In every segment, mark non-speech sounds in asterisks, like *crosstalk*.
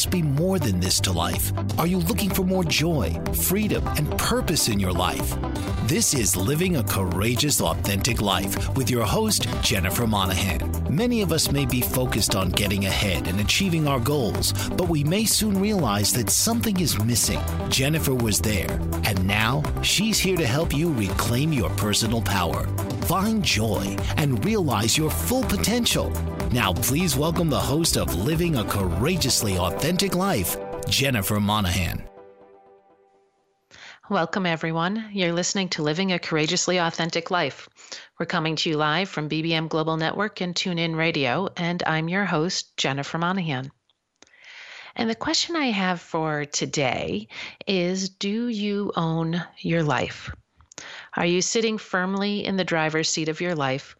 Must be more than this to life? Are you looking for more joy, freedom, and purpose in your life? This is Living a Courageous, Authentic Life with your host, Jennifer Monahan. Many of us may be focused on getting ahead and achieving our goals, but we may soon realize that something is missing. Jennifer was there, and now she's here to help you reclaim your personal power, find joy, and realize your full potential. Now, please welcome the host of Living a Courageously Authentic Life, Jennifer Monahan. Welcome, everyone. You're listening to Living a Courageously Authentic Life. We're coming to you live from BBM Global Network and TuneIn Radio, and I'm your host, Jennifer Monahan. And the question I have for today is Do you own your life? Are you sitting firmly in the driver's seat of your life,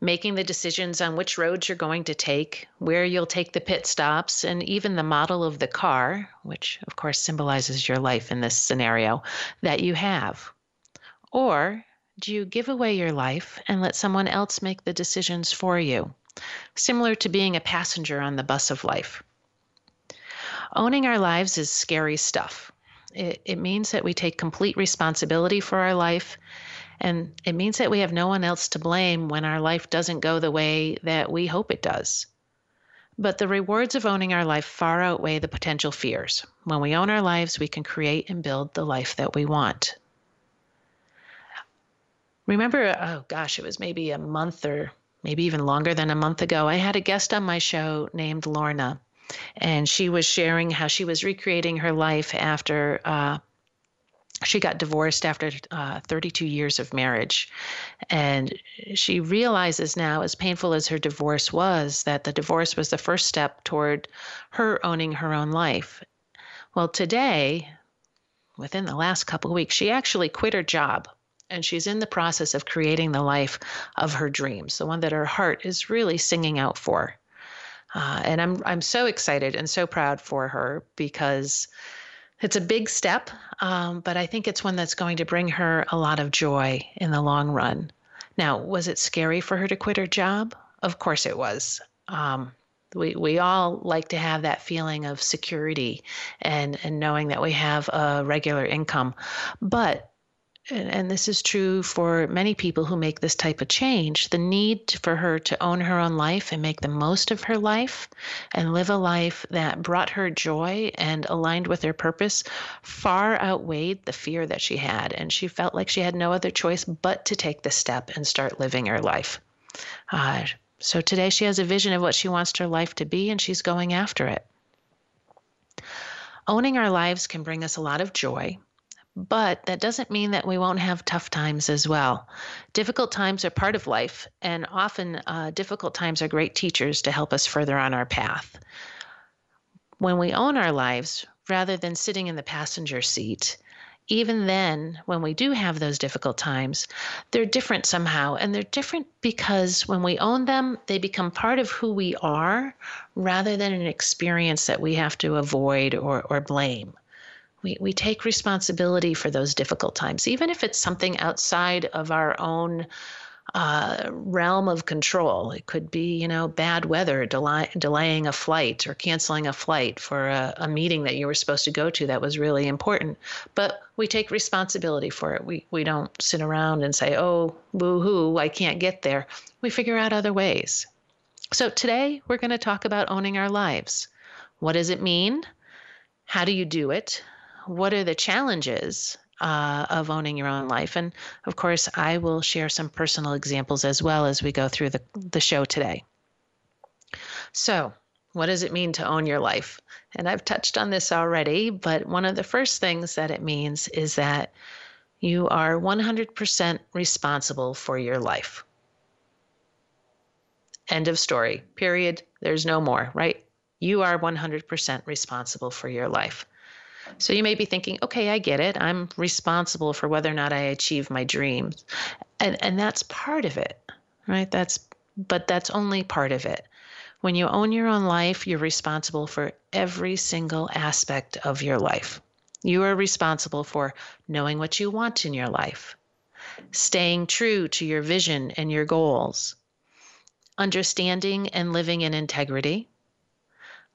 making the decisions on which roads you're going to take, where you'll take the pit stops, and even the model of the car, which of course symbolizes your life in this scenario, that you have? Or do you give away your life and let someone else make the decisions for you? Similar to being a passenger on the bus of life. Owning our lives is scary stuff. It, it means that we take complete responsibility for our life and it means that we have no one else to blame when our life doesn't go the way that we hope it does. But the rewards of owning our life far outweigh the potential fears. When we own our lives, we can create and build the life that we want. Remember, oh gosh, it was maybe a month or maybe even longer than a month ago, I had a guest on my show named Lorna, and she was sharing how she was recreating her life after uh, she got divorced after uh, 32 years of marriage. And she realizes now, as painful as her divorce was, that the divorce was the first step toward her owning her own life. Well, today, within the last couple weeks, she actually quit her job and she's in the process of creating the life of her dreams, the one that her heart is really singing out for. Uh, and I'm I'm so excited and so proud for her because it's a big step, um, but I think it's one that's going to bring her a lot of joy in the long run. Now, was it scary for her to quit her job? Of course it was. Um, we, we all like to have that feeling of security and, and knowing that we have a regular income. But and this is true for many people who make this type of change, the need for her to own her own life and make the most of her life and live a life that brought her joy and aligned with her purpose far outweighed the fear that she had. And she felt like she had no other choice but to take the step and start living her life. Uh, so today she has a vision of what she wants her life to be, and she's going after it. Owning our lives can bring us a lot of joy but that doesn't mean that we won't have tough times as well. Difficult times are part of life, and often uh, difficult times are great teachers to help us further on our path. When we own our lives, rather than sitting in the passenger seat, even then, when we do have those difficult times, they're different somehow. And they're different because when we own them, they become part of who we are rather than an experience that we have to avoid or, or blame we, we take responsibility for those difficult times, even if it's something outside of our own uh, realm of control. It could be, you know, bad weather, delay, delaying a flight or canceling a flight for a, a, meeting that you were supposed to go to that was really important. But we take responsibility for it. We, we don't sit around and say, oh, boo hoo, I can't get there. We figure out other ways. So today we're going to talk about owning our lives. What does it mean? How do you do it? What are the challenges? uh, of owning your own life. And of course, I will share some personal examples as well as we go through the, the show today. So, what does it mean to own your life? And I've touched on this already, but one of the first things that it means is that you are 100% responsible for your life. End of story. Period. There's no more, right? You are 100% responsible for your life. So you may be thinking, okay, I get it. I'm responsible for whether or not I achieve my dreams. And and that's part of it, right? That's but that's only part of it. When you own your own life, you're responsible for every single aspect of your life. You are responsible for knowing what you want in your life, staying true to your vision and your goals, understanding and living in integrity,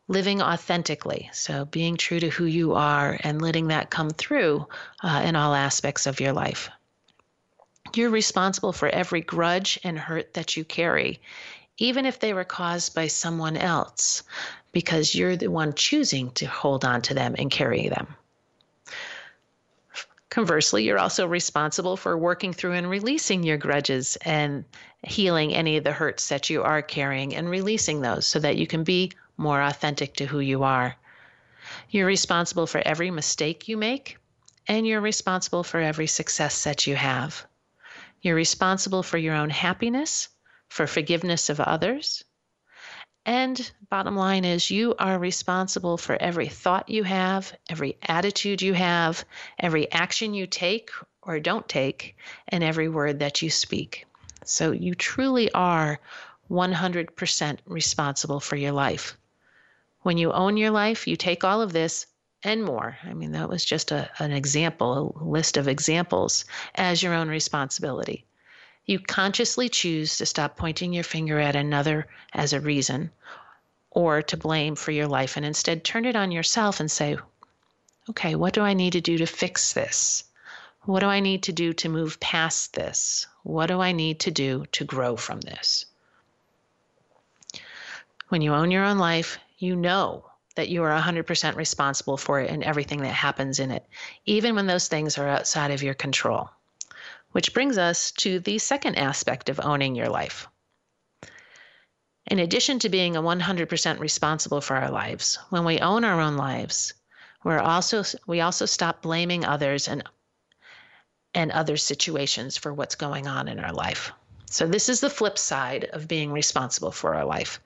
living authentically. So, being true to who you are and letting that come through uh, in all aspects of your life. You're responsible for every grudge and hurt that you carry, even if they were caused by someone else, because you're the one choosing to hold on to them and carry them. Conversely, you're also responsible for working through and releasing your grudges and healing any of the hurts that you are carrying and releasing those so that you can be more authentic to who you are. You're responsible for every mistake you make, and you're responsible for every success that you have. You're responsible for your own happiness, for forgiveness of others. And bottom line is, you are responsible for every thought you have, every attitude you have, every action you take or don't take, and every word that you speak. So you truly are 100% responsible for your life. When you own your life, you take all of this and more. I mean, that was just a, an example, a list of examples as your own responsibility. You consciously choose to stop pointing your finger at another as a reason or to blame for your life and instead turn it on yourself and say, okay, what do I need to do to fix this? What do I need to do to move past this? What do I need to do to grow from this? When you own your own life, you know that you are 100% responsible for it and everything that happens in it, even when those things are outside of your control. Which brings us to the second aspect of owning your life. In addition to being a 100% responsible for our lives, when we own our own lives, we're also we also stop blaming others and and other situations for what's going on in our life. So this is the flip side of being responsible for our life.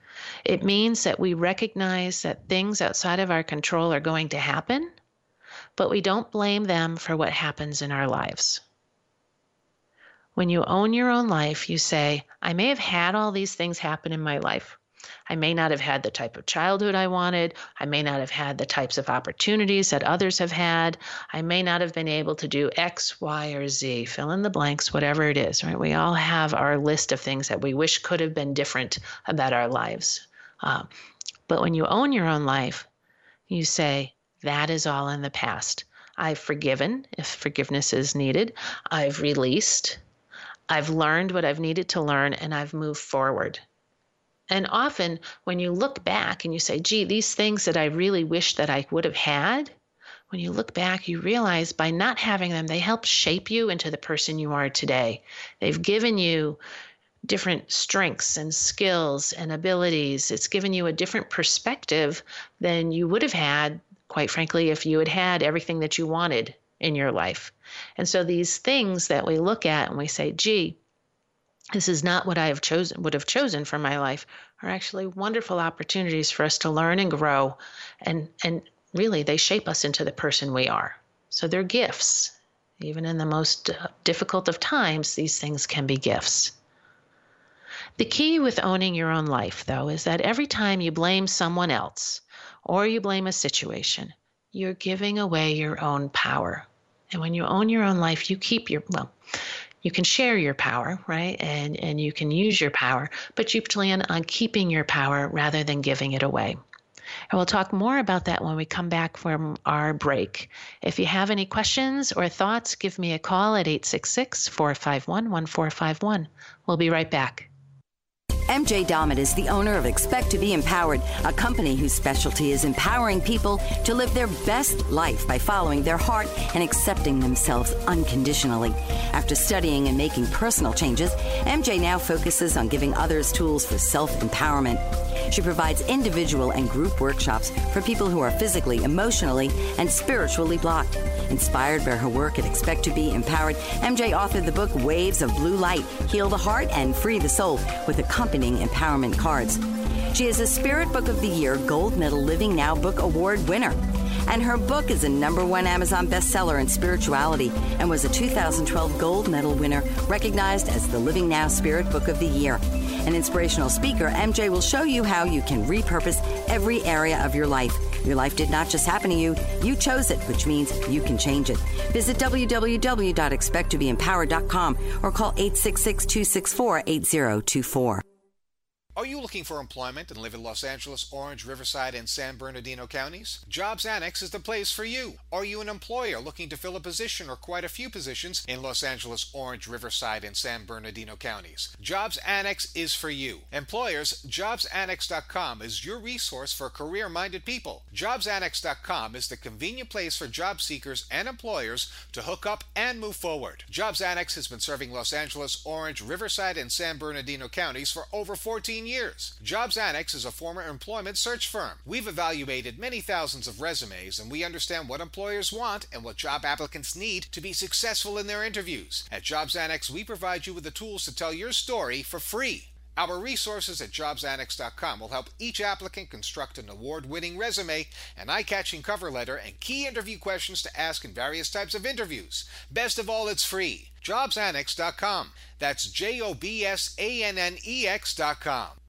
It means that we recognize that things outside of our control are going to happen, but we don't blame them for what happens in our lives. When you own your own life, you say, I may have had all these things happen in my life, I may not have had the type of childhood I wanted. I may not have had the types of opportunities that others have had. I may not have been able to do X, Y, or Z, fill in the blanks, whatever it is, right? We all have our list of things that we wish could have been different about our lives. Uh, but when you own your own life, you say, that is all in the past. I've forgiven if forgiveness is needed. I've released. I've learned what I've needed to learn and I've moved forward. And often when you look back and you say, gee, these things that I really wish that I would have had, when you look back, you realize by not having them, they help shape you into the person you are today. They've given you different strengths and skills and abilities. It's given you a different perspective than you would have had, quite frankly, if you had had everything that you wanted in your life. And so these things that we look at and we say, gee, this is not what I have chosen would have chosen for my life are actually wonderful opportunities for us to learn and grow and and really they shape us into the person we are. So they're gifts. Even in the most uh, difficult of times, these things can be gifts. The key with owning your own life, though, is that every time you blame someone else or you blame a situation, you're giving away your own power. And when you own your own life, you keep your, well, you can share your power, right? And and you can use your power, but you plan on keeping your power rather than giving it away. And we'll talk more about that when we come back from our break. If you have any questions or thoughts, give me a call at 866 451 1451. We'll be right back. MJ Dalmat is the owner of Expect to be Empowered, a company whose specialty is empowering people to live their best life by following their heart and accepting themselves unconditionally. After studying and making personal changes, MJ now focuses on giving others tools for self empowerment. She provides individual and group workshops for people who are physically, emotionally, and spiritually blocked. Inspired by her work at Expect to be Empowered, MJ authored the book Waves of Blue Light Heal the Heart and Free the Soul with accompanying empowerment cards. She is a Spirit Book of the Year Gold Medal Living Now Book Award winner. And her book is a number one Amazon bestseller in spirituality and was a 2012 Gold Medal winner, recognized as the Living Now Spirit Book of the Year. An inspirational speaker, MJ will show you how you can repurpose every area of your life. Your life did not just happen to you, you chose it, which means you can change it. Visit www.expecttobeempowered.com or call 866 264 8024. Are you looking for employment and live in Los Angeles, Orange, Riverside, and San Bernardino counties? Jobs Annex is the place for you. Are you an employer looking to fill a position or quite a few positions in Los Angeles, Orange, Riverside, and San Bernardino counties? Jobs Annex is for you. Employers, jobsannex.com is your resource for career minded people. Jobsannex.com is the convenient place for job seekers and employers to hook up and move forward. Jobs Annex has been serving Los Angeles, Orange, Riverside, and San Bernardino counties for over 14 years. Jobs Annex is a former employment search firm. We've evaluated many thousands of resumes and we understand what employers want and what job applicants need to be successful in their interviews. At Jobs Annex, we provide you with the tools to tell your story for free. Our resources at jobsannex.com will help each applicant construct an award winning resume, an eye catching cover letter, and key interview questions to ask in various types of interviews. Best of all, it's free. Jobsannex.com. That's J O B S A N N E X.com.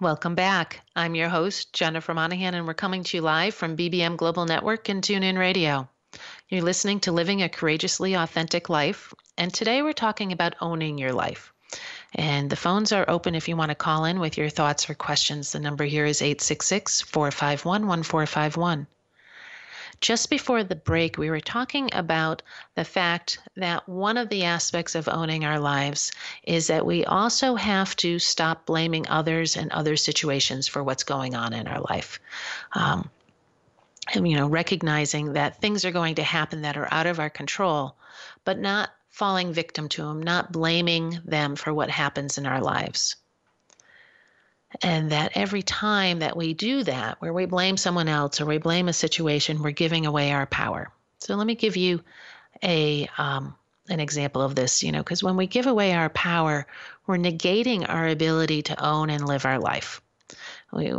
Welcome back. I'm your host, Jennifer Monahan, and we're coming to you live from BBM Global Network and TuneIn Radio. You're listening to Living a Courageously Authentic Life, and today we're talking about owning your life. And the phones are open if you want to call in with your thoughts or questions. The number here is 866 451 1451. Just before the break, we were talking about the fact that one of the aspects of owning our lives is that we also have to stop blaming others and other situations for what's going on in our life. Um, and, you know, recognizing that things are going to happen that are out of our control, but not falling victim to them, not blaming them for what happens in our lives. And that every time that we do that, where we blame someone else or we blame a situation, we're giving away our power. So let me give you a um, an example of this. You know, because when we give away our power, we're negating our ability to own and live our life. We,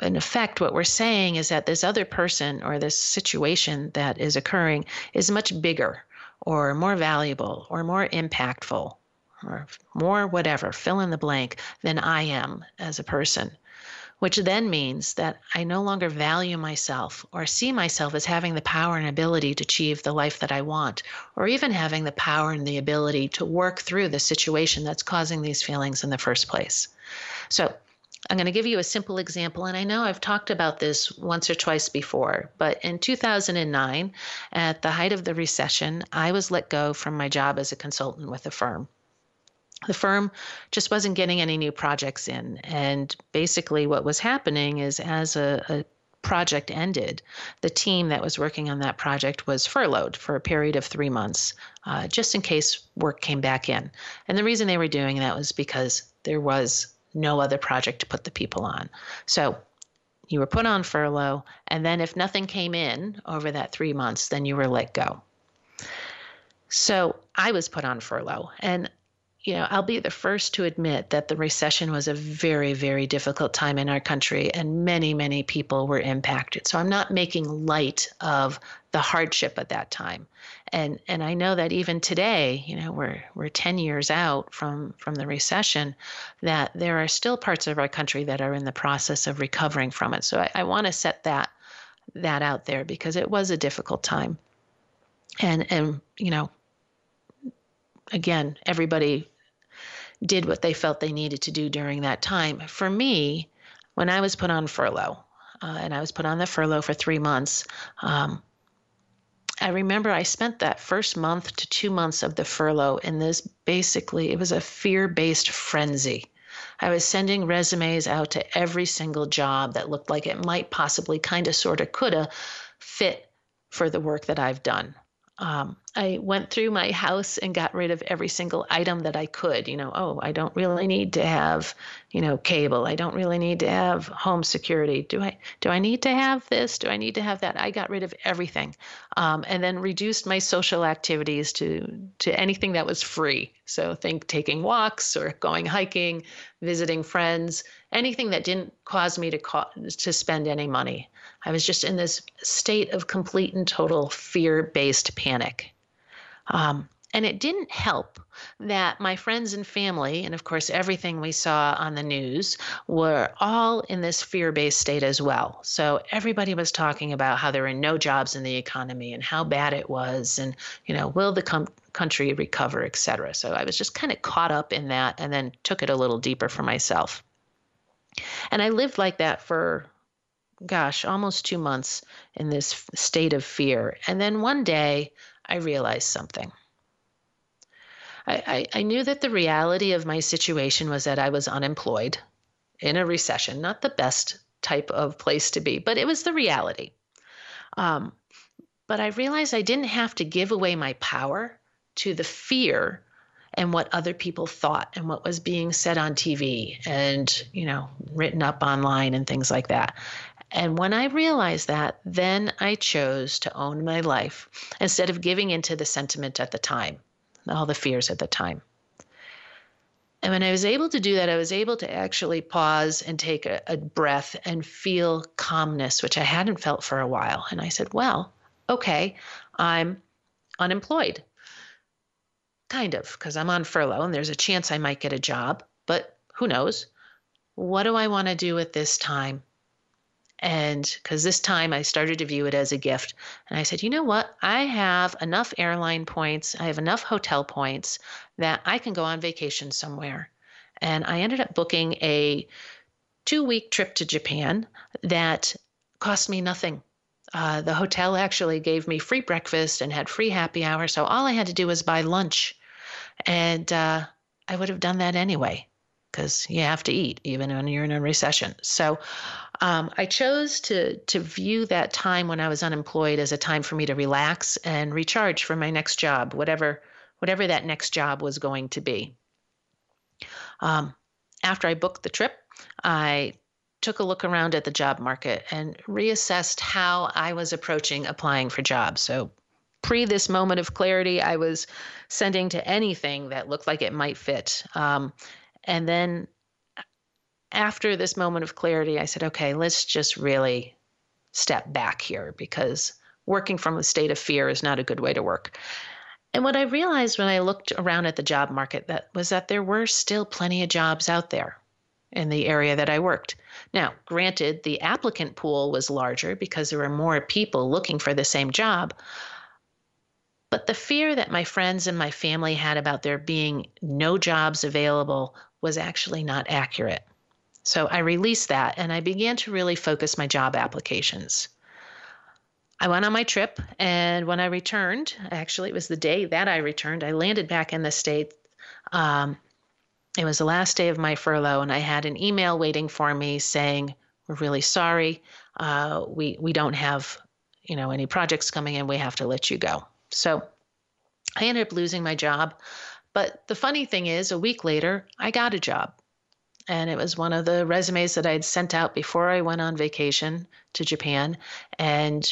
in effect, what we're saying is that this other person or this situation that is occurring is much bigger or more valuable or more impactful or more whatever, fill in the blank, than I am as a person. Which then means that I no longer value myself or see myself as having the power and ability to achieve the life that I want, or even having the power and the ability to work through the situation that's causing these feelings in the first place. So, I'm going to give you a simple example, and I know I've talked about this once or twice before, but in 2009, at the height of the recession, I was let go from my job as a consultant with a firm. The firm just wasn't getting any new projects in. And basically, what was happening is as a, a project ended, the team that was working on that project was furloughed for a period of three months, uh, just in case work came back in. And the reason they were doing that was because there was no other project to put the people on. So you were put on furlough, and then if nothing came in over that three months, then you were let go. So I was put on furlough, and you know, I'll be the first to admit that the recession was a very, very difficult time in our country, and many, many people were impacted. So I'm not making light of the hardship at that time, and and I know that even today, you know, we're we're 10 years out from from the recession, that there are still parts of our country that are in the process of recovering from it. So I, I want to set that that out there because it was a difficult time, and and you know again, everybody did what they felt they needed to do during that time. For me, when I was put on furlough, uh, and I was put on the furlough for three months, um, I remember I spent that first month to two months of the furlough in this basically, it was a fear based frenzy. I was sending resumes out to every single job that looked like it might possibly, kind of, sort of, coulda fit for the work that I've done. Um, I went through my house and got rid of every single item that I could. You know, oh, I don't really need to have, you know, cable. I don't really need to have home security. Do I? Do I need to have this? Do I need to have that? I got rid of everything, um, and then reduced my social activities to to anything that was free. So think taking walks or going hiking, visiting friends, anything that didn't cause me to co- to spend any money. I was just in this state of complete and total fear based panic. Um, and it didn't help that my friends and family, and of course, everything we saw on the news, were all in this fear based state as well. So everybody was talking about how there were no jobs in the economy and how bad it was, and, you know, will the com- country recover, et cetera. So I was just kind of caught up in that and then took it a little deeper for myself. And I lived like that for gosh, almost two months in this state of fear. And then one day I realized something. I, I, I, knew that the reality of my situation was that I was unemployed in a recession, not the best type of place to be, but it was the reality. Um, but I realized I didn't have to give away my power to the fear and what other people thought and what was being said on TV and, you know, written up online and things like that. And when I realized that, then I chose to own my life instead of giving into the sentiment at the time, all the fears at the time. And when I was able to do that, I was able to actually pause and take a, a, breath and feel calmness, which I hadn't felt for a while. And I said, well, okay, I'm unemployed. Kind of, because I'm on furlough and there's a chance I might get a job, but who knows? What do I want to do at this time? And because this time I started to view it as a gift. And I said, you know what? I have enough airline points, I have enough hotel points that I can go on vacation somewhere. And I ended up booking a two week trip to Japan that cost me nothing. Uh, the hotel actually gave me free breakfast and had free happy hour. So all I had to do was buy lunch. And uh, I would have done that anyway because you have to eat even when you're in a recession. So um, I chose to to view that time when I was unemployed as a time for me to relax and recharge for my next job, whatever whatever that next job was going to be. Um, after I booked the trip, I took a look around at the job market and reassessed how I was approaching applying for jobs. So pre this moment of clarity, I was sending to anything that looked like it might fit. Um, and then after this moment of clarity, I said, okay, let's just really step back here because working from a state of fear is not a good way to work. And what I realized when I looked around at the job market that was that there were still plenty of jobs out there in the area that I worked. Now, granted, the applicant pool was larger because there were more people looking for the same job. But the fear that my friends and my family had about there being no jobs available was actually not accurate. So I released that and I began to really focus my job applications. I went on my trip, and when I returned, actually, it was the day that I returned, I landed back in the States. Um, it was the last day of my furlough, and I had an email waiting for me saying, We're really sorry. Uh, we, we don't have you know any projects coming in we have to let you go so i ended up losing my job but the funny thing is a week later i got a job and it was one of the resumes that I had sent out before I went on vacation to Japan. And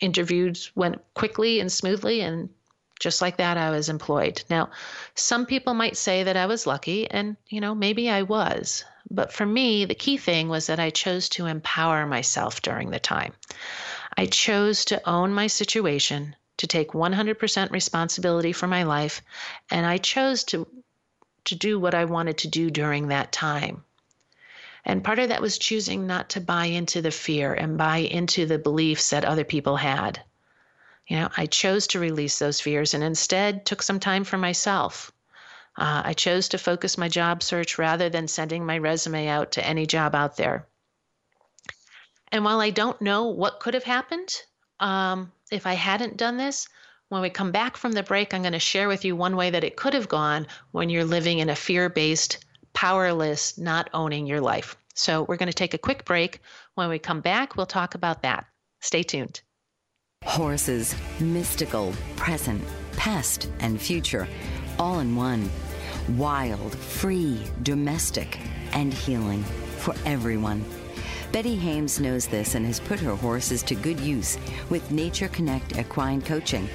interviews went quickly and smoothly, and just like that, I was employed. Now, some people might say that I was lucky, and you know, maybe I was. But for me, the key thing was that I chose to empower myself during the time. I chose to own my situation, to take 100% responsibility for my life, and I chose to to do what I wanted to do during that time. And part of that was choosing not to buy into the fear and buy into the beliefs that other people had. You know, I chose to release those fears and instead took some time for myself. Uh, I chose to focus my job search rather than sending my resume out to any job out there. And while I don't know what could have happened um, if I hadn't done this, when we come back from the break, I'm going to share with you one way that it could have gone when you're living in a fear based powerless, not owning your life. So we're going to take a quick break. When we come back, we'll talk about that. Stay tuned. Horses, mystical, present, past, and future, all in one. Wild, free, domestic, and healing for everyone. Betty Hames knows this and has put her horses to good use with Nature Connect Equine Coaching.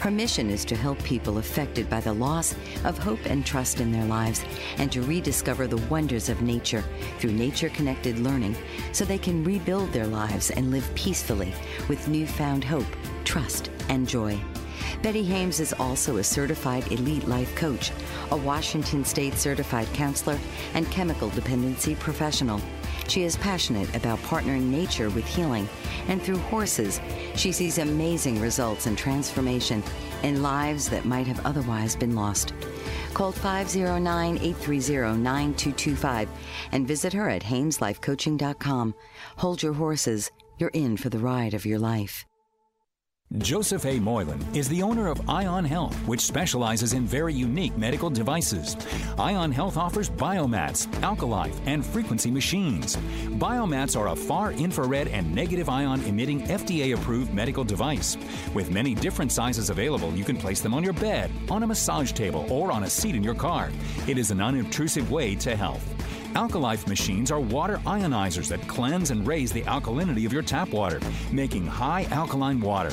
Her mission is to help people affected by the loss of hope and trust in their lives and to rediscover the wonders of nature through nature connected learning so they can rebuild their lives and live peacefully with newfound hope, trust, and joy. Betty Hames is also a certified elite life coach, a Washington State certified counselor, and chemical dependency professional. She is passionate about partnering nature with healing, and through horses, she sees amazing results and transformation in lives that might have otherwise been lost. Call 509 830 9225 and visit her at HamesLifeCoaching.com. Hold your horses. You're in for the ride of your life. Joseph A. Moylan is the owner of Ion Health, which specializes in very unique medical devices. Ion Health offers biomats, alkalife, and frequency machines. Biomats are a far infrared and negative ion emitting FDA approved medical device. With many different sizes available, you can place them on your bed, on a massage table, or on a seat in your car. It is an unobtrusive way to health. Alkalife machines are water ionizers that cleanse and raise the alkalinity of your tap water, making high alkaline water.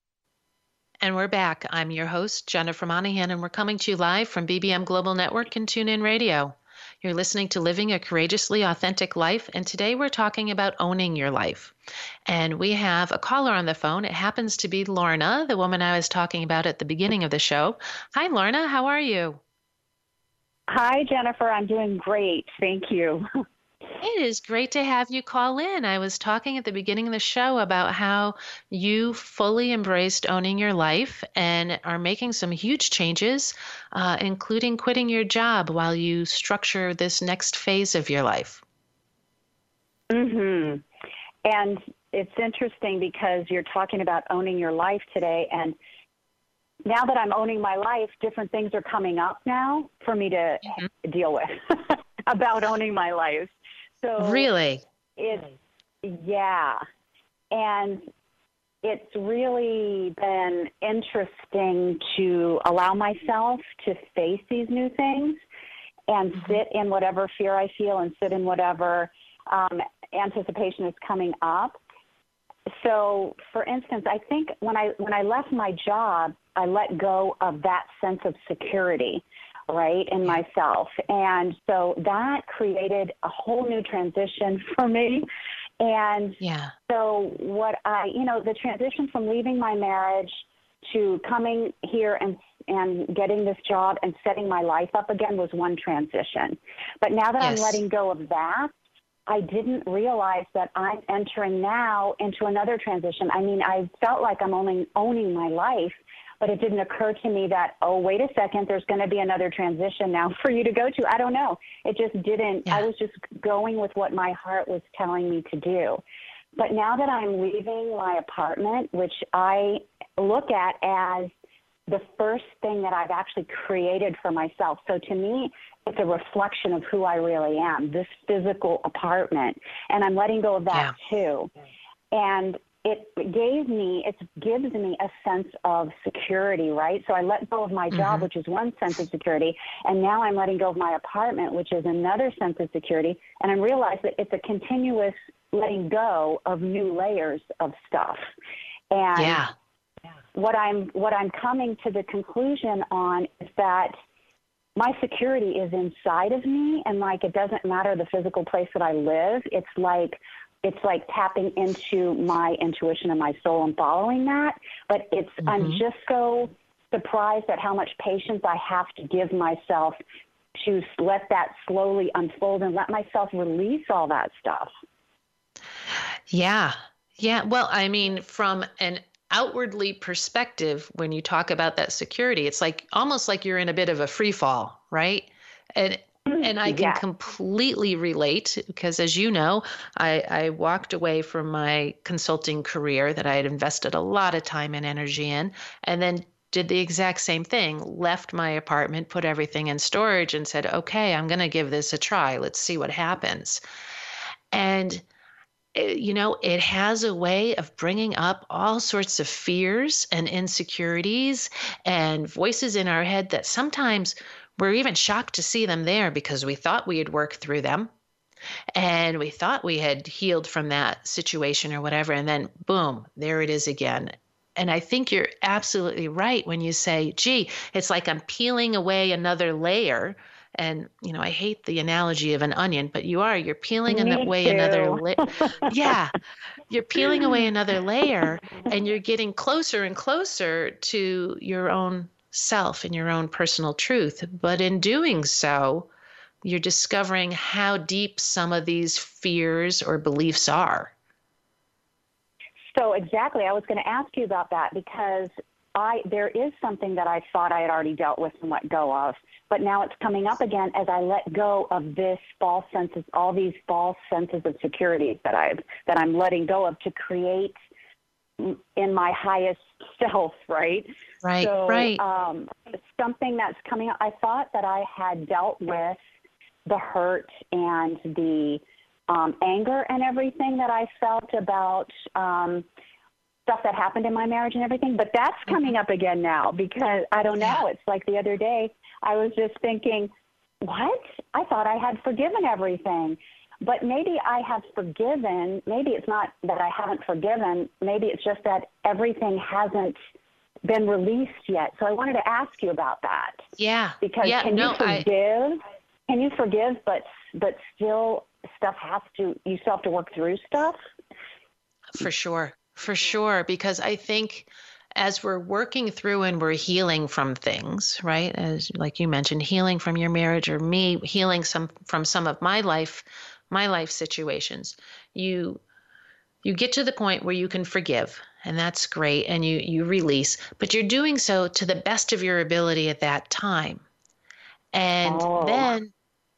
And we're back. I'm your host, Jennifer Monahan, and we're coming to you live from BBM Global Network and TuneIn Radio. You're listening to Living a Courageously Authentic Life, and today we're talking about owning your life. And we have a caller on the phone. It happens to be Lorna, the woman I was talking about at the beginning of the show. Hi, Lorna. How are you? Hi, Jennifer. I'm doing great. Thank you. *laughs* It is great to have you call in. I was talking at the beginning of the show about how you fully embraced owning your life and are making some huge changes, uh, including quitting your job while you structure this next phase of your life. Mm-hmm. And it's interesting because you're talking about owning your life today and now that I'm owning my life, different things are coming up now for me to mm-hmm. deal with *laughs* about owning my life. So really, it's yeah, and it's really been interesting to allow myself to face these new things and mm-hmm. sit in whatever fear I feel and sit in whatever um, anticipation is coming up. So, for instance, I think when I when I left my job, I let go of that sense of security right, in myself. And so that created a whole new transition *laughs* for me. And yeah. so what I, you know, the transition from leaving my marriage to coming here and and getting this job and setting my life up again was one transition. But now that yes. I'm letting go of that, I didn't realize that I'm entering now into another transition. I mean, I felt like I'm only owning my life, but it didn't occur to me that, oh, wait a second, there's going to be another transition now *laughs* for you to go to. I don't know. It just didn't. Yeah. I was just going with what my heart was telling me to do. But now that I'm leaving my apartment, which I look at as the first thing that I've actually created for myself. So to me, it's a reflection of who I really am, this physical apartment. And I'm letting go of that yeah. too. And it gave me, it gives me a sense of security, right? So I let go of my job, mm-hmm. which is one sense of security, and now I'm letting go of my apartment, which is another sense of security, and I realize that it's a continuous letting go of new layers of stuff. And yeah. what I'm what I'm coming to the conclusion on is that my security is inside of me and like it doesn't matter the physical place that I live. It's like it's like tapping into my intuition and my soul and following that. But it's mm-hmm. I'm just so surprised at how much patience I have to give myself to let that slowly unfold and let myself release all that stuff. Yeah. Yeah. Well, I mean, from an outwardly perspective, when you talk about that security, it's like almost like you're in a bit of a free fall, right? And and I can yeah. completely relate because, as you know, I, I, walked away from my consulting career that I had invested a lot of time and energy in, and then did the exact same thing left my apartment, put everything in storage, and said, okay, I'm going to give this a try. Let's see what happens. And eh, you know, it has a way of bringing up all sorts of fears and insecurities and voices in our head that sometimes we're even shocked to see them there because we thought we had worked through them and we thought we had healed from that situation or whatever. And then, boom, there it is again. And I think you're absolutely right when you say, gee, it's like I'm peeling away another layer. And, you know, I hate the analogy of an onion, but you are, you're peeling Me away too. another layer. yeah. You're peeling away another layer and you're getting closer and closer to your own self and your own personal truth. But in doing so, you're discovering how deep some of these fears or beliefs are. So exactly, I was going to ask you about that because I there is something that I thought I had already dealt with and let go of, but now it's coming up again as I let go of this false senses, all these false senses of security that I've that I'm letting go of to create in my highest *laughs* self, right? Right, so, right. Um, something that's coming up. I thought that I had dealt with the hurt and the um, anger and everything that I felt about um, stuff that happened in my marriage and everything, but that's mm-hmm. coming up again now because I don't know. It's like the other day I was just thinking, what? I thought I had forgiven everything. But maybe I have forgiven. Maybe it's not that I haven't forgiven. Maybe it's just that everything hasn't been released yet. So I wanted to ask you about that. Yeah. Because yeah, can no, you forgive? I... Can you forgive, but but still stuff has to you still have to work through stuff? For sure. For sure. Because I think as we're working through and we're healing from things, right? As like you mentioned, healing from your marriage or me healing some from some of my life my life situations you you get to the point where you can forgive and that's great and you you release but you're doing so to the best of your ability at that time and oh. then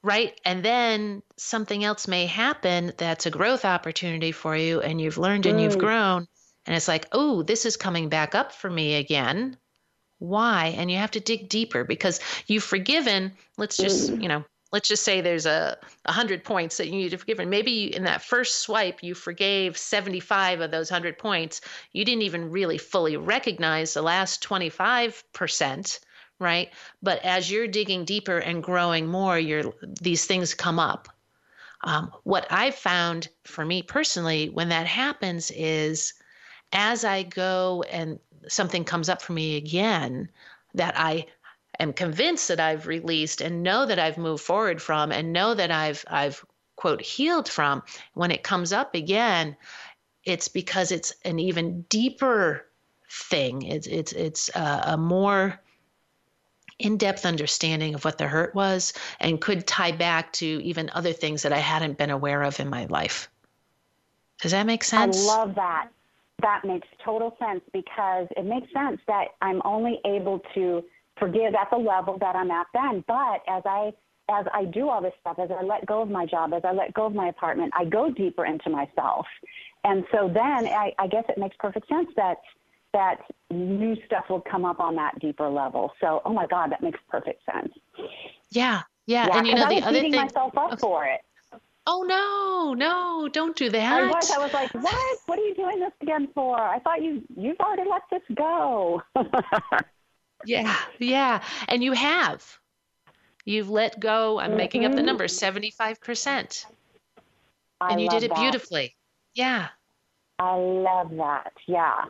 right and then something else may happen that's a growth opportunity for you and you've learned and mm. you've grown and it's like oh this is coming back up for me again why and you have to dig deeper because you've forgiven let's just mm. you know let's just say there's a 100 points that you need to forgive. And maybe in that first swipe you forgave 75 of those 100 points. You didn't even really fully recognize the last 25% right? But as you're digging deeper and growing more you these things come up. Um, what i've found for me personally when that happens is as i go and something comes up for me again that i am convinced that I've released and know that I've moved forward from and know that I've I've quote healed from when it comes up again it's because it's an even deeper thing it's it's it's a, a more in-depth understanding of what the hurt was and could tie back to even other things that I hadn't been aware of in my life. Does that make sense? I love that. That makes total sense because it makes sense that I'm only able to forgive at the level that I'm at then. But as I as I do all this stuff, as I let go of my job, as I let go of my apartment, I go deeper into myself. And so then I, I guess it makes perfect sense that that new stuff will come up on that deeper level. So, oh my God, that makes perfect sense. Yeah, yeah. yeah and you know, the I was other beating thing. myself up for it. Oh no, no, don't do that. I was. I was like, what? What are you doing this again for? I thought you you've already let this go. *laughs* Yeah, yeah. And you have. You've let go, I'm mm-hmm. making up the number, 75%. I and you did it that. beautifully. Yeah. I love that. Yeah.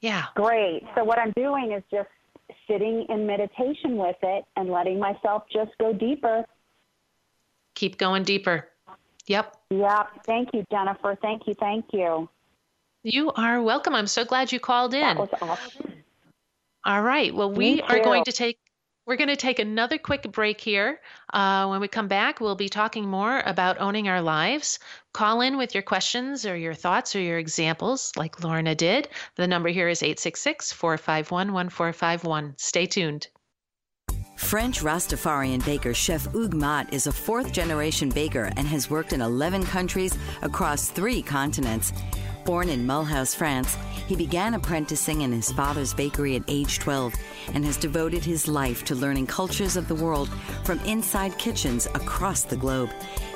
Yeah. Great. So what I'm doing is just sitting in meditation with it and letting myself just go deeper. Keep going deeper. Yep. Yep. Thank you, Jennifer. Thank you. Thank you. You are welcome. I'm so glad you called in. That was awesome. All right. Well, we are going to take We're going to take another quick break here. Uh, when we come back, we'll be talking more about owning our lives. Call in with your questions or your thoughts or your examples, like Lorna did. The number here is 866 451 1451. Stay tuned. French Rastafarian baker Chef Hugues Mott is a fourth generation baker and has worked in 11 countries across three continents. Born in Mulhouse, France, he began apprenticing in his father's bakery at age 12 and has devoted his life to learning cultures of the world from inside kitchens across the globe.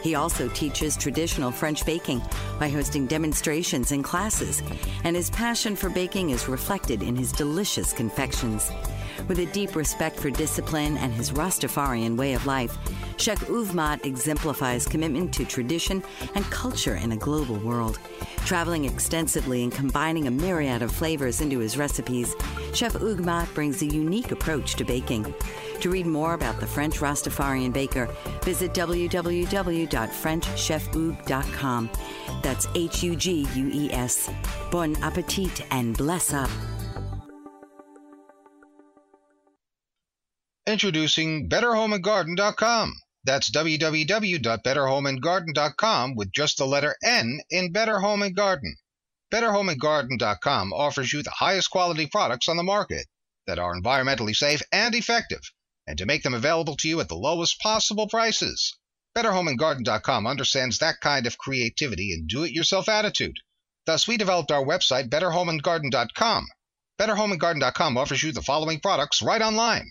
He also teaches traditional French baking by hosting demonstrations and classes, and his passion for baking is reflected in his delicious confections. With a deep respect for discipline and his Rastafarian way of life, Chef Hugues Mott exemplifies commitment to tradition and culture in a global world. Traveling extensively and combining a myriad of flavors into his recipes, Chef Mott brings a unique approach to baking. To read more about the French Rastafarian baker, visit www.frenchchefug.com. That's H U G U E S. Bon appetit and bless up. Introducing BetterHomeAndGarden.com. That's www.betterhomeandgarden.com with just the letter N in Better Home and Garden. BetterHomeAndGarden.com offers you the highest quality products on the market that are environmentally safe and effective, and to make them available to you at the lowest possible prices. BetterHomeAndGarden.com understands that kind of creativity and do-it-yourself attitude. Thus, we developed our website, BetterHomeAndGarden.com. BetterHomeAndGarden.com offers you the following products right online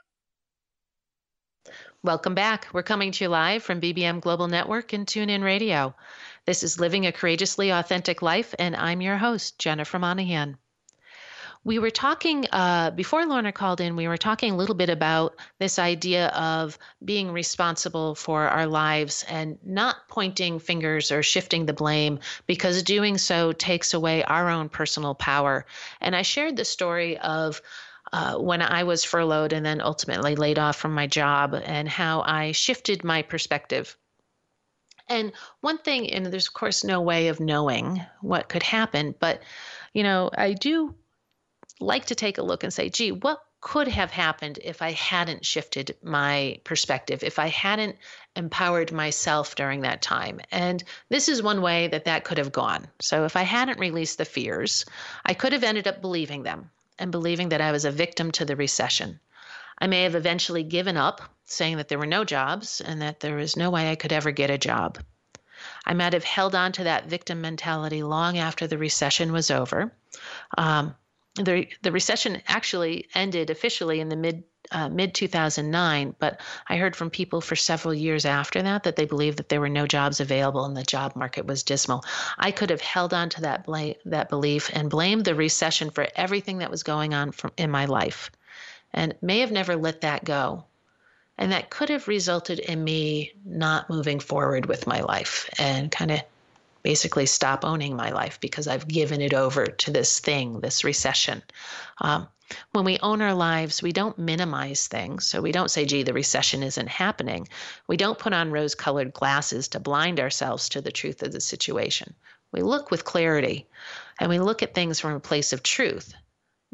Welcome back. We're coming to you live from BBM Global Network and TuneIn Radio. This is Living a Courageously Authentic Life, and I'm your host, Jennifer Monahan. We were talking, uh, before Lorna called in, we were talking a little bit about this idea of being responsible for our lives and not pointing fingers or shifting the blame because doing so takes away our own personal power. And I shared the story of uh, when I was furloughed and then ultimately laid off from my job, and how I shifted my perspective. And one thing, and there's of course no way of knowing what could happen, but you know, I do like to take a look and say, gee, what could have happened if I hadn't shifted my perspective, if I hadn't empowered myself during that time. And this is one way that that could have gone. So if I hadn't released the fears, I could have ended up believing them and believing that I was a victim to the recession. I may have eventually given up, saying that there were no jobs and that there was no way I could ever get a job. I might have held on to that victim mentality long after the recession was over. Um, the, the recession actually ended officially in the mid uh, mid 2009, but I heard from people for several years after that that they believed that there were no jobs available and the job market was dismal. I could have held on to that that belief and blamed the recession for everything that was going on from, in my life, and may have never let that go. And that could have resulted in me not moving forward with my life and kind of basically stop owning my life because I've given it over to this thing, this recession. Um, when we own our lives, we don't minimize things. So we don't say, gee, the recession isn't happening. We don't put on rose colored glasses to blind ourselves to the truth of the situation. We look with clarity and we look at things from a place of truth.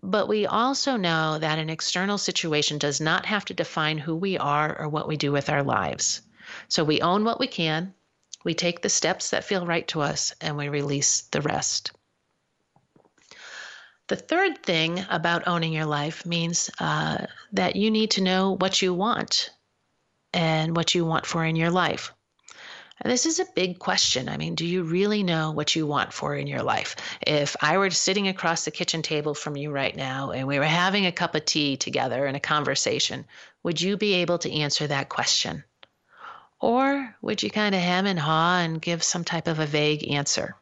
But we also know that an external situation does not have to define who we are or what we do with our lives. So we own what we can, we take the steps that feel right to us, and we release the rest. The third thing about owning your life means uh, that you need to know what you want and what you want for in your life. And this is a big question. I mean, do you really know what you want for in your life? If I were sitting across the kitchen table from you right now and we were having a cup of tea together in a conversation, would you be able to answer that question? Or would you kind of hem and haw and give some type of a vague answer?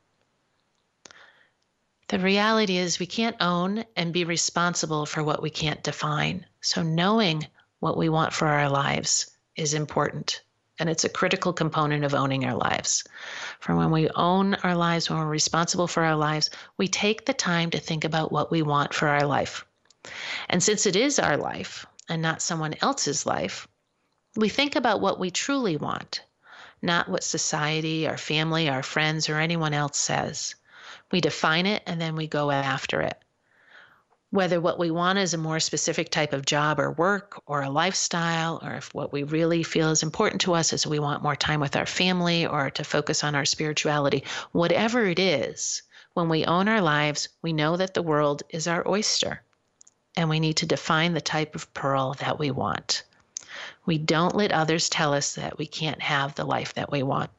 The reality is, we can't own and be responsible for what we can't define. So, knowing what we want for our lives is important. And it's a critical component of owning our lives. For when we own our lives, when we're responsible for our lives, we take the time to think about what we want for our life. And since it is our life and not someone else's life, we think about what we truly want, not what society, our family, our friends, or anyone else says. We define it and then we go after it whether what we want is a more specific type of job or work or a lifestyle, or if what we really feel is important to us is we want more time with our family or to focus on our spirituality, whatever it is, when we own our lives, we know that the world is our oyster and we need to define the type of pearl that we want. We don't let others tell us that we can't have the life that we want.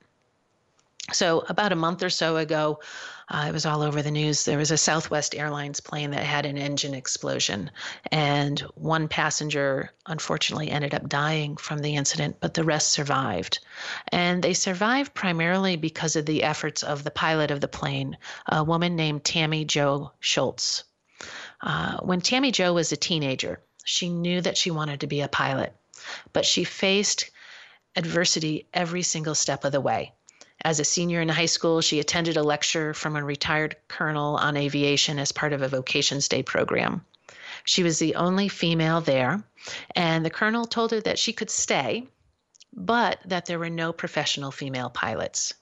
So, about a month or so ago, uh, it was all over the news. There was a Southwest Airlines plane that had an engine explosion, and one passenger unfortunately ended up dying from the incident, but the rest survived. And they survived primarily because of the efforts of the pilot of the plane, a woman named Tammie Jo Shults. Uh, when Tammie Jo was a teenager, she knew that she wanted to be a pilot, but she faced adversity every single step of the way. As a senior in high school, she attended a lecture from a retired colonel on aviation as part of a Vocations Day program. She was the only female there, and the colonel told her that she could stay, but that there were no professional female pilots.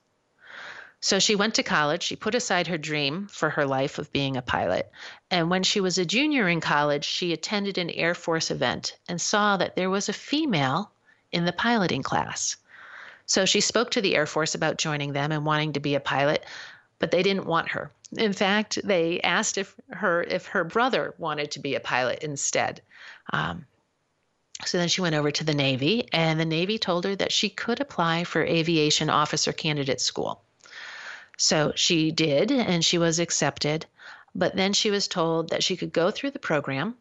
So she went to college. She put aside her dream for her life of being a pilot. And when she was a junior in college, she attended an Air Force event and saw that there was a female in the piloting class. So she spoke to the Air Force about joining them and wanting to be a pilot, but they didn't want her. In fact, they asked if her if her brother wanted to be a pilot instead. Um, so then she went over to the Navy, and the Navy told her that she could apply for aviation officer candidate school. So she did, and she was accepted. But then she was told that she could go through the program,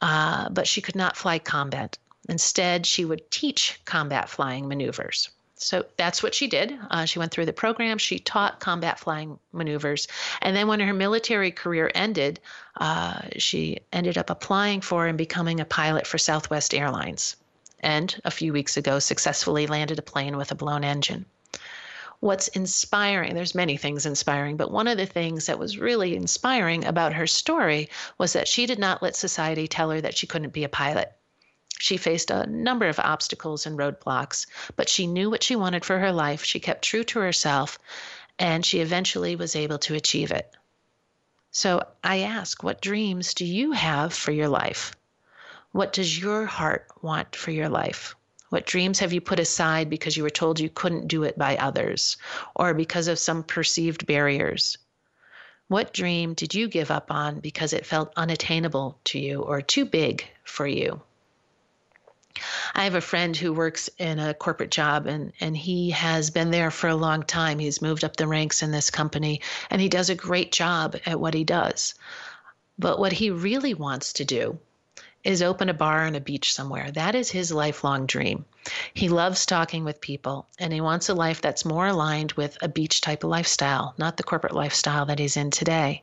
uh, but she could not fly combat. Instead, she would teach combat flying maneuvers. So that's what she did. Uh, she went through the program. She taught combat flying maneuvers. And then when her military career ended, uh, she ended up applying for and becoming a pilot for Southwest Airlines. And a few weeks ago, successfully landed a plane with a blown engine. What's inspiring, there's many things inspiring, but one of the things that was really inspiring about her story was that she did not let society tell her that she couldn't be a pilot. She faced a number of obstacles and roadblocks, but she knew what she wanted for her life. She kept true to herself, and she eventually was able to achieve it. So I ask, what dreams do you have for your life? What does your heart want for your life? What dreams have you put aside because you were told you couldn't do it by others or because of some perceived barriers? What dream did you give up on because it felt unattainable to you or too big for you? I have a friend who works in a corporate job and, and he has been there for a long time. He's moved up the ranks in this company and he does a great job at what he does. But what he really wants to do is open a bar on a beach somewhere. That is his lifelong dream. He loves talking with people and he wants a life that's more aligned with a beach type of lifestyle, not the corporate lifestyle that he's in today.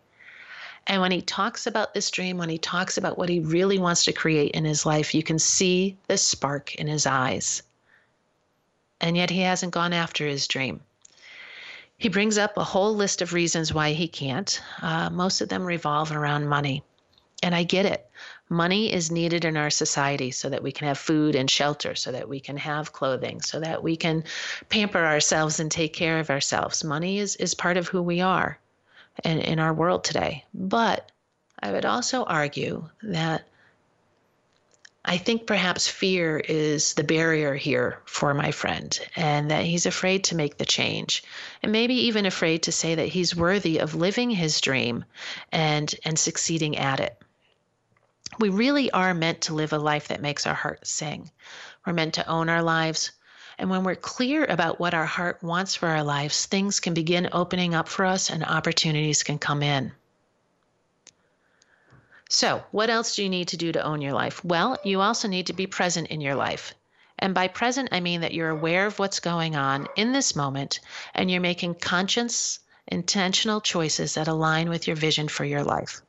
And when he talks about this dream, when he talks about what he really wants to create in his life, you can see the spark in his eyes. And yet he hasn't gone after his dream. He brings up a whole list of reasons why he can't. Uh, most of them revolve around money. And I get it. Money is needed in our society so that we can have food and shelter, so that we can have clothing, so that we can pamper ourselves and take care of ourselves. Money is, is part of who we are in, in our world today. But I would also argue that I think perhaps fear is the barrier here for my friend, and that he's afraid to make the change, and maybe even afraid to say that he's worthy of living his dream and, and succeeding at it. We really are meant to live a life that makes our heart sing. We're meant to own our lives. And when we're clear about what our heart wants for our lives, things can begin opening up for us and opportunities can come in. So, what else do you need to do to own your life? Well, you also need to be present in your life. And by present, I mean that you're aware of what's going on in this moment and you're making conscious, intentional choices that align with your vision for your life.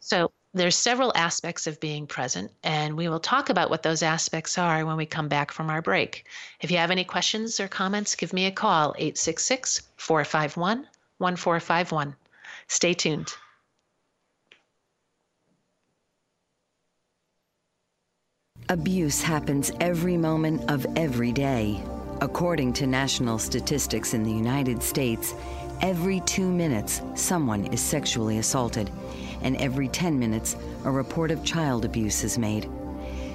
So, there's several aspects of being present, and we will talk about what those aspects are when we come back from our break. If you have any questions or comments, give me a call 866 451 1451. Stay tuned. Abuse happens every moment of every day. According to national statistics in the United States, every two minutes someone is sexually assaulted, and every 10 minutes a report of child abuse is made.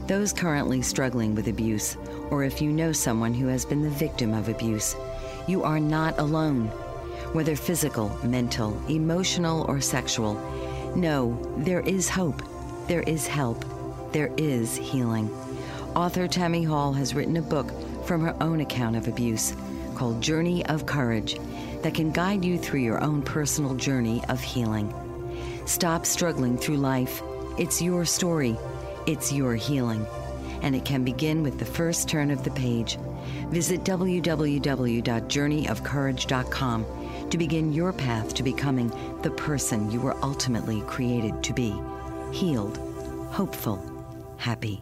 Those currently struggling with abuse, or if you know someone who has been the victim of abuse, you are not alone. Whether physical, mental, emotional, or sexual, no, there is hope, there is help, there is healing. Author Tammy Hall has written a book from her own account of abuse called Journey of Courage that can guide you through your own personal journey of healing. Stop struggling through life. It's your story, it's your healing, and it can begin with the first turn of the page. Visit www.journeyofcourage.com to begin your path to becoming the person you were ultimately created to be healed, hopeful, happy.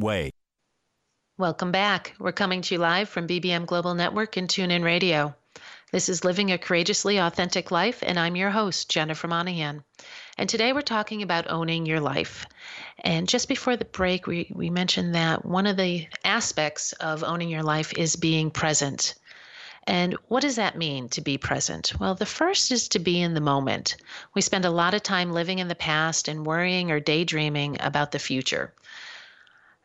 way. Welcome back. We're coming to you live from BBM Global Network and TuneIn Radio. This is Living a Courageously Authentic Life, and I'm your host, Jennifer Monahan. And today we're talking about owning your life. And just before the break, we, we mentioned that one of the aspects of owning your life is being present. And what does that mean to be present? Well, the first is to be in the moment. We spend a lot of time living in the past and worrying or daydreaming about the future.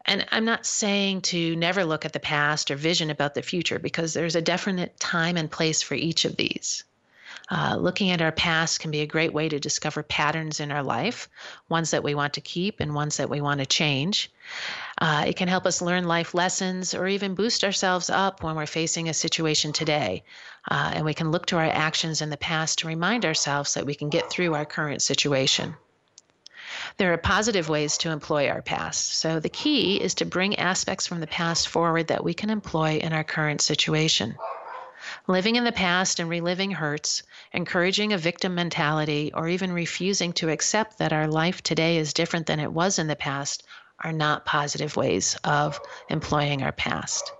And I'm not saying to never look at the past or vision about the future because there's a definite time and place for each of these. Uh, looking at our past can be a great way to discover patterns in our life, ones that we want to keep and ones that we want to change. Uh, it can help us learn life lessons or even boost ourselves up when we're facing a situation today. Uh, and we can look to our actions in the past to remind ourselves that we can get through our current situation. There are positive ways to employ our past. So the key is to bring aspects from the past forward that we can employ in our current situation. Living in the past and reliving hurts, encouraging a victim mentality, or even refusing to accept that our life today is different than it was in the past are not positive ways of employing our past.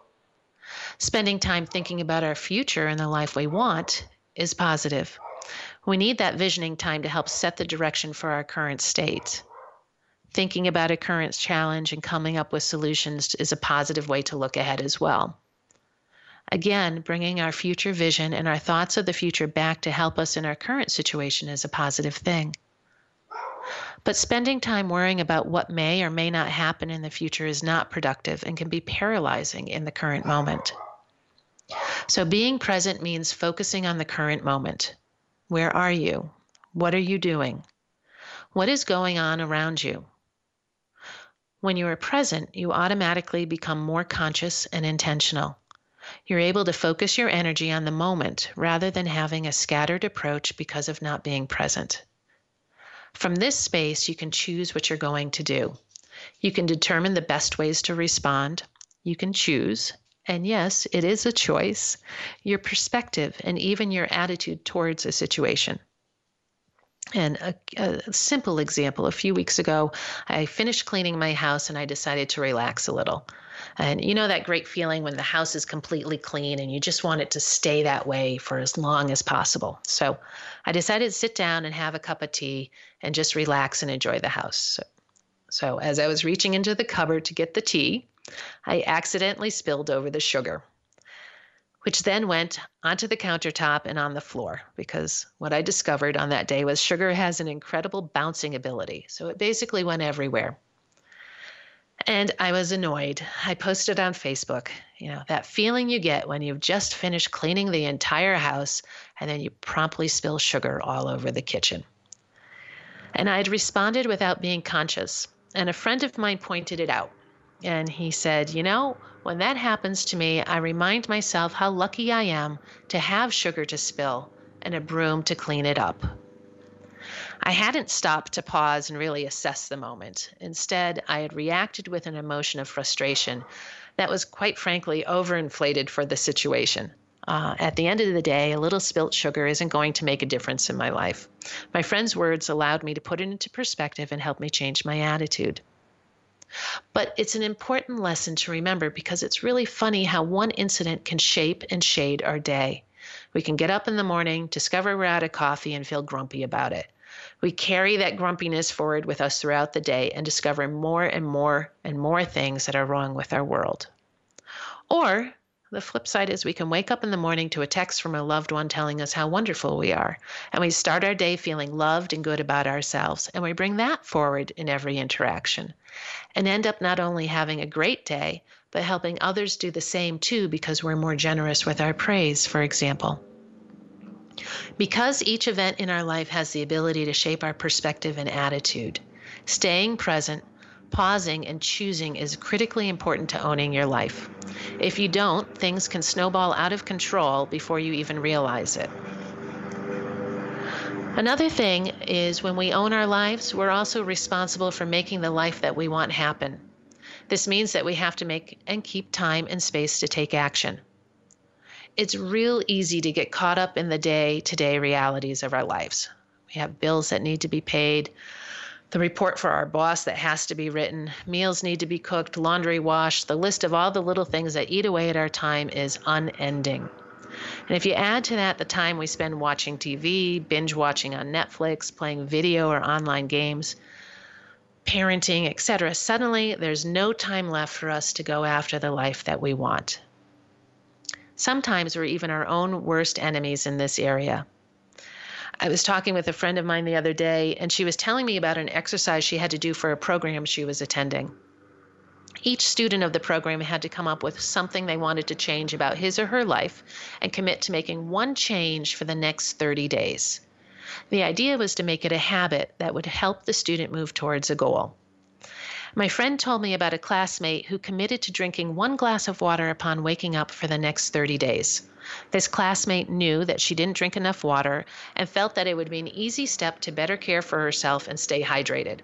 Spending time thinking about our future and the life we want is positive. We need that visioning time to help set the direction for our current state. Thinking about a current challenge and coming up with solutions is a positive way to look ahead as well. Again, bringing our future vision and our thoughts of the future back to help us in our current situation is a positive thing. But spending time worrying about what may or may not happen in the future is not productive and can be paralyzing in the current moment. So, being present means focusing on the current moment, where are you? What are you doing? What is going on around you? When you are present, you automatically become more conscious and intentional. You're able to focus your energy on the moment rather than having a scattered approach because of not being present. From this space, you can choose what you're going to do. You can determine the best ways to respond. You can choose, and yes, it is a choice, your perspective and even your attitude towards a situation. And a, a, simple example a few weeks ago, I finished cleaning my house and I decided to relax a little. And you know that great feeling when the house is completely clean and you just want it to stay that way for as long as possible. So I decided to sit down and have a cup of tea and just relax and enjoy the house. So, so as I was reaching into the cupboard to get the tea, I accidentally spilled over the sugar which then went onto the countertop and on the floor because what I discovered on that day was sugar has an incredible bouncing ability. So it basically went everywhere. And I was annoyed. I posted on Facebook, you know, that feeling you get when you've just finished cleaning the entire house and then you promptly spill sugar all over the kitchen. And I had responded without being conscious. And a friend of mine pointed it out. And he said, You know, when that happens to me, I remind myself how lucky I am to have sugar to spill and a broom to clean it up. I hadn't stopped to pause and really assess the moment. Instead, I had reacted with an emotion of frustration that was quite frankly overinflated for the situation. Uh, at the end of the day, a little spilt sugar isn't going to make a difference in my life. My friend's words allowed me to put it into perspective and help me change my attitude. But it's an important lesson to remember because it's really funny how one incident can shape and shade our day. We can get up in the morning, discover we're out of coffee, and feel grumpy about it. We carry that grumpiness forward with us throughout the day and discover more and more and more things that are wrong with our world. Or the flip side is we can wake up in the morning to a text from a loved one telling us how wonderful we are, and we start our day feeling loved and good about ourselves, and we bring that forward in every interaction and end up not only having a great day, but helping others do the same too because we're more generous with our praise, for example. Because each event in our life has the ability to shape our perspective and attitude, staying present pausing and choosing is critically important to owning your life. If you don't, things can snowball out of control before you even realize it. Another thing is when we own our lives, we're also responsible for making the life that we want happen. This means that we have to make and keep time and space to take action. It's real easy to get caught up in the day to day realities of our lives. We have bills that need to be paid, the report for our boss that has to be written, meals need to be cooked, laundry washed. The list of all the little things that eat away at our time is unending. And if you add to that the time we spend watching TV, binge watching on Netflix, playing video or online games, parenting, etc., suddenly there's no time left for us to go after the life that we want. Sometimes we're even our own worst enemies in this area. I was talking with a friend of mine the other day, and she was telling me about an exercise she had to do for a program she was attending. Each student of the program had to come up with something they wanted to change about his or her life and commit to making one change for the next 30 days. The idea was to make it a habit that would help the student move towards a goal. My friend told me about a classmate who committed to drinking one glass of water upon waking up for the next 30 days. This classmate knew that she didn't drink enough water and felt that it would be an easy step to better care for herself and stay hydrated.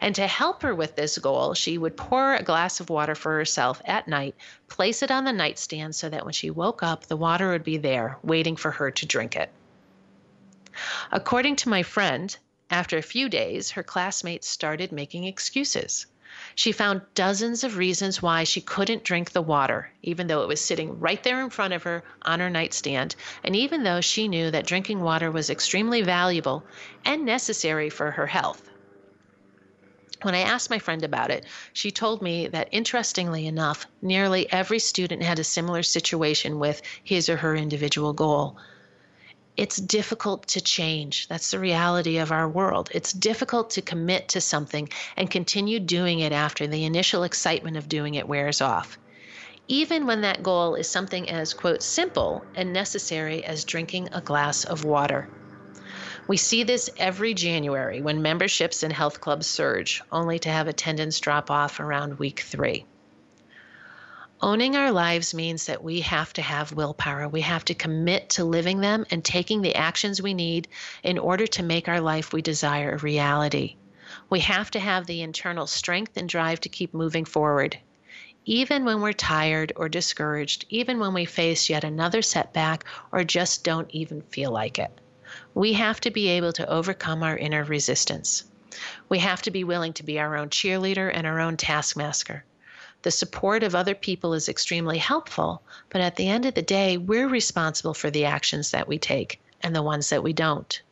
And to help her with this goal, she would pour a glass of water for herself at night, place it on the nightstand so that when she woke up, the water would be there, waiting for her to drink it. According to my friend, after a few days, her classmates started making excuses. She found dozens of reasons why she couldn't drink the water, even though it was sitting right there in front of her on her nightstand, and even though she knew that drinking water was extremely valuable and necessary for her health. When I asked my friend about it, she told me that interestingly enough, nearly every student had a similar situation with his or her individual goal it's difficult to change. That's the reality of our world. It's difficult to commit to something and continue doing it after the initial excitement of doing it wears off. Even when that goal is something as, quote, simple and necessary as drinking a glass of water. We see this every January when memberships in health clubs surge, only to have attendance drop off around week three. Owning our lives means that we have to have willpower. We have to commit to living them and taking the actions we need in order to make our life we desire a reality. We have to have the internal strength and drive to keep moving forward. Even when we're tired or discouraged, even when we face yet another setback or just don't even feel like it. We have to be able to overcome our inner resistance. We have to be willing to be our own cheerleader and our own taskmaster. The support of other people is extremely helpful, but at the end of the day, we're responsible for the actions that we take and the ones that we don't.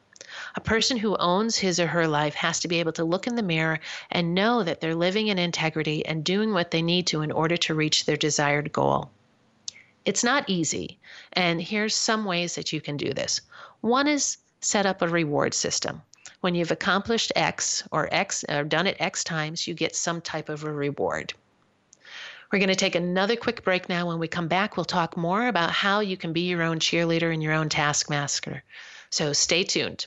A person who owns his or her life has to be able to look in the mirror and know that they're living in integrity and doing what they need to in order to reach their desired goal. It's not easy, and here's some ways that you can do this. One is set up a reward system. When you've accomplished X or X or done it X times, you get some type of a reward. We're going to take another quick break now. When we come back, we'll talk more about how you can be your own cheerleader and your own taskmaster. So stay tuned.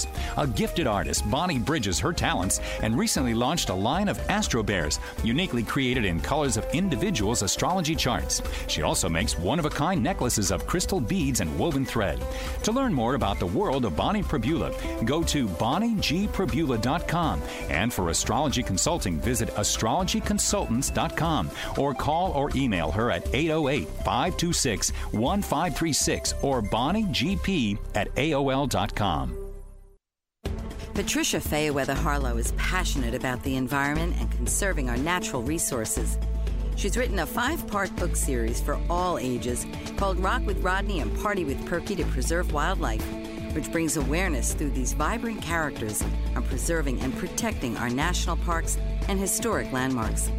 A gifted artist, Bonnie bridges her talents and recently launched a line of Astro Bears, uniquely created in colors of individuals' astrology charts. She also makes one of a kind necklaces of crystal beads and woven thread. To learn more about the world of Bonnie Perbula, go to bonniegperbula.com. And for astrology consulting, visit astrologyconsultants.com or call or email her at 808 526 1536 or bonniegp at AOL.com. Patricia Fayerweather Harlow is passionate about the environment and conserving our natural resources. She's written a five part book series for all ages called Rock with Rodney and Party with Perky to Preserve Wildlife, which brings awareness through these vibrant characters on preserving and protecting our national parks and historic landmarks.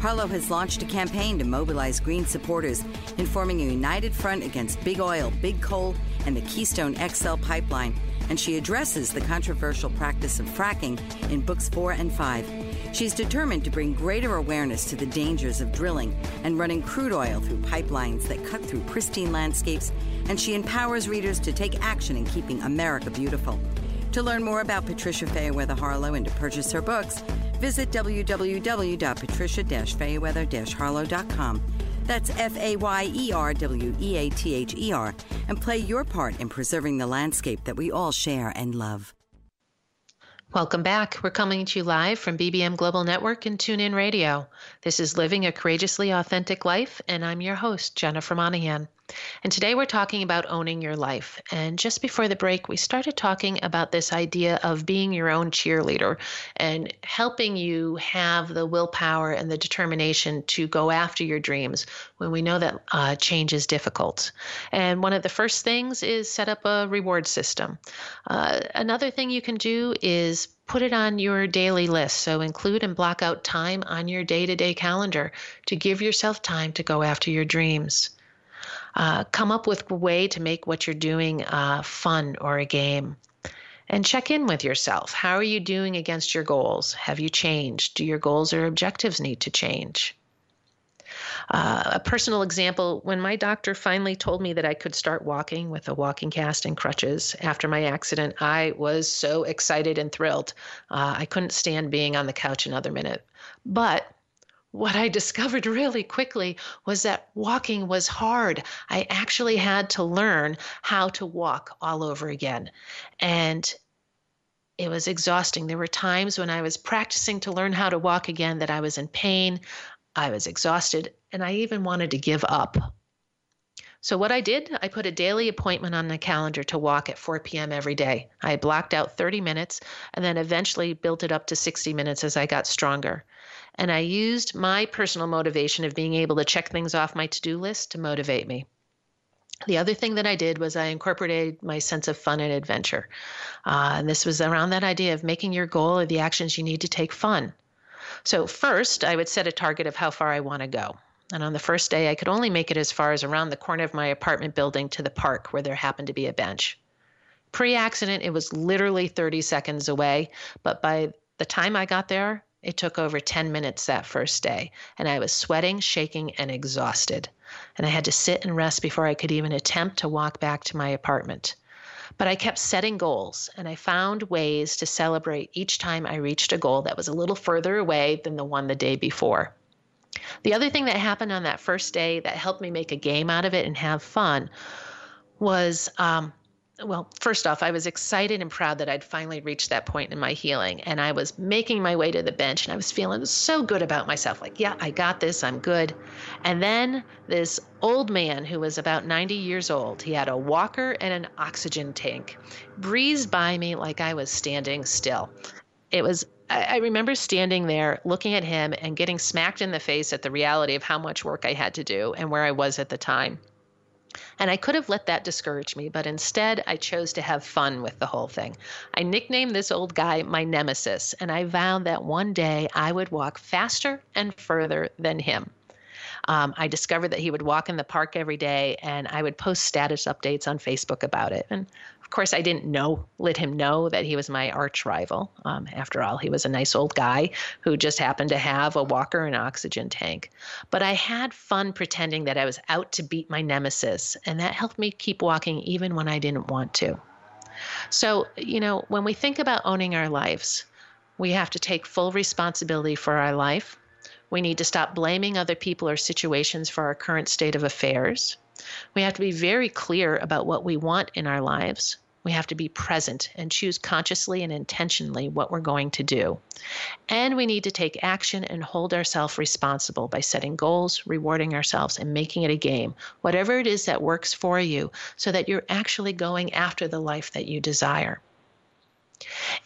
Harlow has launched a campaign to mobilize green supporters in forming a united front against big oil, big coal, and the Keystone XL pipeline and she addresses the controversial practice of fracking in books four and five. She's determined to bring greater awareness to the dangers of drilling and running crude oil through pipelines that cut through pristine landscapes, and she empowers readers to take action in keeping America beautiful. To learn more about Patricia Fayerweather Harlow and to purchase her books, visit www.patricia-fayerweather-harlow.com. That's F A Y E R W E A T H E R, and play your part in preserving the landscape that we all share and love. Welcome back. We're coming to you live from BBM Global Network and TuneIn Radio. This is Living a Courageously Authentic Life, and I'm your host, Jennifer Monahan. And today we're talking about owning your life. And just before the break, we started talking about this idea of being your own cheerleader and helping you have the willpower and the determination to go after your dreams when we know that uh, change is difficult. And one of the first things is set up a reward system. Uh, another thing you can do is put it on your daily list. So include and block out time on your day to day calendar to give yourself time to go after your dreams. Uh, come up with a way to make what you're doing uh, fun or a game. And check in with yourself. How are you doing against your goals? Have you changed? Do your goals or objectives need to change? Uh, a personal example when my doctor finally told me that I could start walking with a walking cast and crutches after my accident, I was so excited and thrilled. Uh, I couldn't stand being on the couch another minute. But what I discovered really quickly was that walking was hard. I actually had to learn how to walk all over again. And it was exhausting. There were times when I was practicing to learn how to walk again that I was in pain, I was exhausted, and I even wanted to give up. So, what I did, I put a daily appointment on the calendar to walk at 4 p.m. every day. I blocked out 30 minutes and then eventually built it up to 60 minutes as I got stronger. And I used my personal motivation of being able to check things off my to do list to motivate me. The other thing that I did was I incorporated my sense of fun and adventure. Uh, and this was around that idea of making your goal or the actions you need to take fun. So, first, I would set a target of how far I want to go. And on the first day, I could only make it as far as around the corner of my apartment building to the park where there happened to be a bench. Pre accident, it was literally 30 seconds away, but by the time I got there, it took over 10 minutes that first day, and I was sweating, shaking, and exhausted. and I had to sit and rest before I could even attempt to walk back to my apartment. But I kept setting goals, and I found ways to celebrate each time I reached a goal that was a little further away than the one the day before. The other thing that happened on that first day that helped me make a game out of it and have fun was um, well, first off, I was excited and proud that I'd finally reached that point in my healing. And I was making my way to the bench and I was feeling so good about myself like, yeah, I got this, I'm good. And then this old man who was about 90 years old, he had a walker and an oxygen tank, breezed by me like I was standing still. It was I remember standing there looking at him and getting smacked in the face at the reality of how much work I had to do and where I was at the time. And I could have let that discourage me, but instead I chose to have fun with the whole thing. I nicknamed this old guy my nemesis, and I vowed that one day I would walk faster and further than him. Um, I discovered that he would walk in the park every day, and I would post status updates on Facebook about it. And of course, I didn't know, let him know that he was my arch rival. Um, after all, he was a nice old guy who just happened to have a walker and oxygen tank. But I had fun pretending that I was out to beat my nemesis, and that helped me keep walking even when I didn't want to. So, you know, when we think about owning our lives, we have to take full responsibility for our life. We need to stop blaming other people or situations for our current state of affairs. We have to be very clear about what we want in our lives. We have to be present and choose consciously and intentionally what we're going to do. And we need to take action and hold ourselves responsible by setting goals, rewarding ourselves, and making it a game, whatever it is that works for you, so that you're actually going after the life that you desire.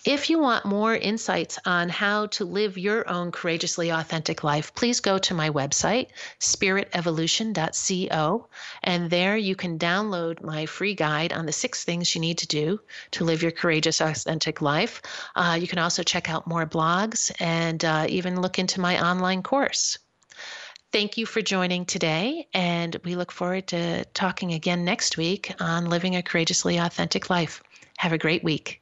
If you want more insights on how to live your own courageously authentic life, please go to my website, spiritevolution.co, and there you can download my free guide on the six things you need to do to live your courageous, authentic life. Uh, you can also check out more blogs and uh, even look into my online course. Thank you for joining today, and we look forward to talking again next week on living a courageously authentic life. Have a great week.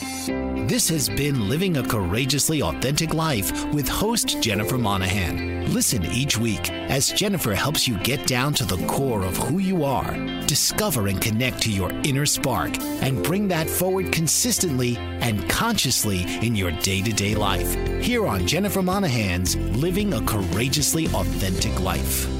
This has been Living a Courageously Authentic Life with host Jennifer Monahan. Listen each week as Jennifer helps you get down to the core of who you are, discover and connect to your inner spark, and bring that forward consistently and consciously in your day to day life. Here on Jennifer Monahan's Living a Courageously Authentic Life.